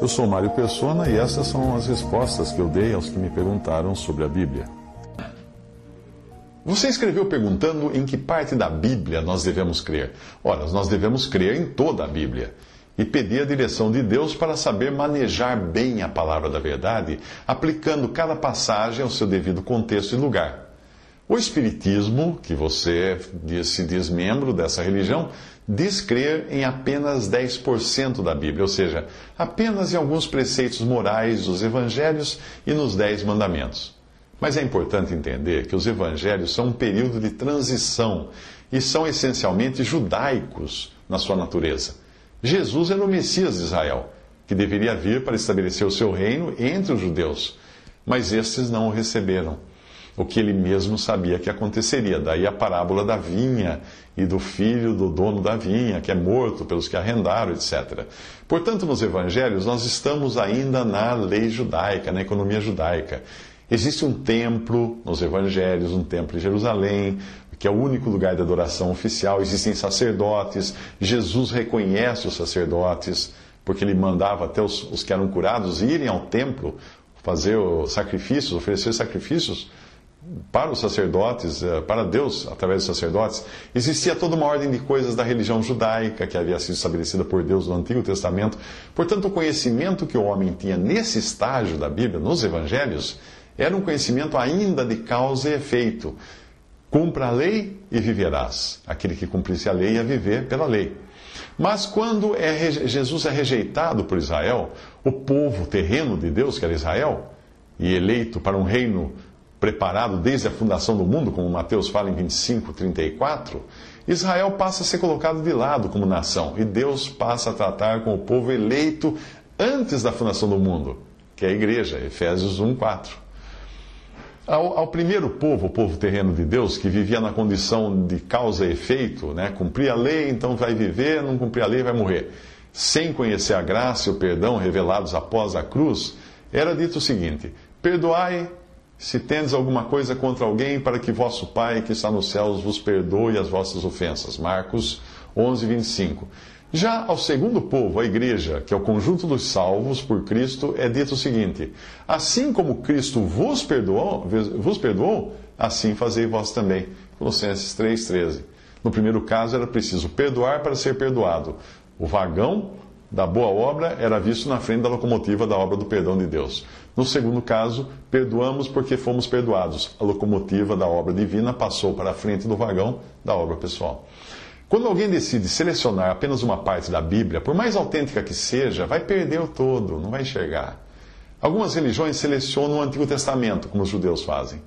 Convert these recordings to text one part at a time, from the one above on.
Eu sou Mário Persona e essas são as respostas que eu dei aos que me perguntaram sobre a Bíblia. Você escreveu perguntando em que parte da Bíblia nós devemos crer. Ora, nós devemos crer em toda a Bíblia e pedir a direção de Deus para saber manejar bem a palavra da verdade, aplicando cada passagem ao seu devido contexto e lugar. O Espiritismo, que você se diz membro dessa religião, diz crer em apenas 10% da Bíblia, ou seja, apenas em alguns preceitos morais dos evangelhos e nos Dez Mandamentos. Mas é importante entender que os evangelhos são um período de transição e são essencialmente judaicos na sua natureza. Jesus era o Messias de Israel, que deveria vir para estabelecer o seu reino entre os judeus, mas estes não o receberam, o que ele mesmo sabia que aconteceria. Daí a parábola da vinha e do filho do dono da vinha, que é morto pelos que arrendaram, etc. Portanto, nos evangelhos, nós estamos ainda na lei judaica, na economia judaica. Existe um templo nos evangelhos, um templo em Jerusalém, que é o único lugar de adoração oficial. Existem sacerdotes. Jesus reconhece os sacerdotes, porque ele mandava até os, os que eram curados irem ao templo fazer sacrifícios, oferecer sacrifícios para os sacerdotes, eh, para Deus, através dos sacerdotes. Existia toda uma ordem de coisas da religião judaica que havia sido estabelecida por Deus no Antigo Testamento. Portanto, o conhecimento que o homem tinha nesse estágio da Bíblia, nos evangelhos, era um conhecimento ainda de causa e efeito. Cumpra a lei e viverás. Aquele que cumprisse a lei ia viver pela lei. Mas quando é, Jesus é rejeitado por Israel, o povo terreno de Deus, que era Israel, e eleito para um reino preparado desde a fundação do mundo, como Mateus fala em 25, 34, Israel passa a ser colocado de lado como nação e Deus passa a tratar com o povo eleito antes da fundação do mundo, que é a igreja, Efésios 1, 4. Ao, ao, primeiro povo, o povo terreno de Deus, que vivia na condição de causa e efeito, né? cumprir a lei, então vai viver, não cumprir a lei, vai morrer. Sem conhecer a graça e o perdão revelados após a cruz, era dito o seguinte: perdoai se tendes alguma coisa contra alguém, para que vosso Pai que está nos céus vos perdoe as vossas ofensas. Marcos 11, 25. Já ao segundo povo, a igreja, que é o conjunto dos salvos por Cristo, é dito o seguinte: Assim como Cristo vos perdoou, vos perdoou assim fazei vós também. Colossenses 3,13. No primeiro caso, era preciso perdoar para ser perdoado. O vagão da boa obra era visto na frente da locomotiva da obra do perdão de Deus. No segundo caso, perdoamos porque fomos perdoados. A locomotiva da obra divina passou para a frente do vagão da obra pessoal. Quando alguém decide selecionar apenas uma parte da Bíblia, por mais autêntica que seja, vai perder o todo, não vai enxergar. Algumas religiões selecionam o Antigo Testamento, como os judeus fazem.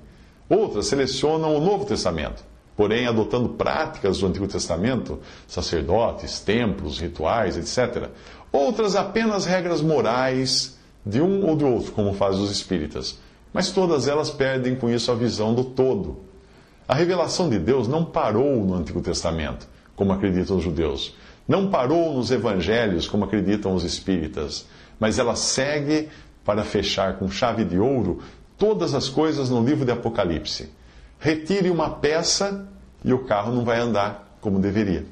Outras selecionam o Novo Testamento, porém adotando práticas do Antigo Testamento, sacerdotes, templos, rituais, etc. Outras apenas regras morais de um ou de outro, como fazem os espíritas. Mas todas elas perdem com isso a visão do todo. A revelação de Deus não parou no Antigo Testamento como acreditam os judeus. Não parou nos evangelhos, como acreditam os espíritas, mas ela segue para fechar com chave de ouro todas as coisas no livro de Apocalipse. Retire uma peça e o carro não vai andar como deveria.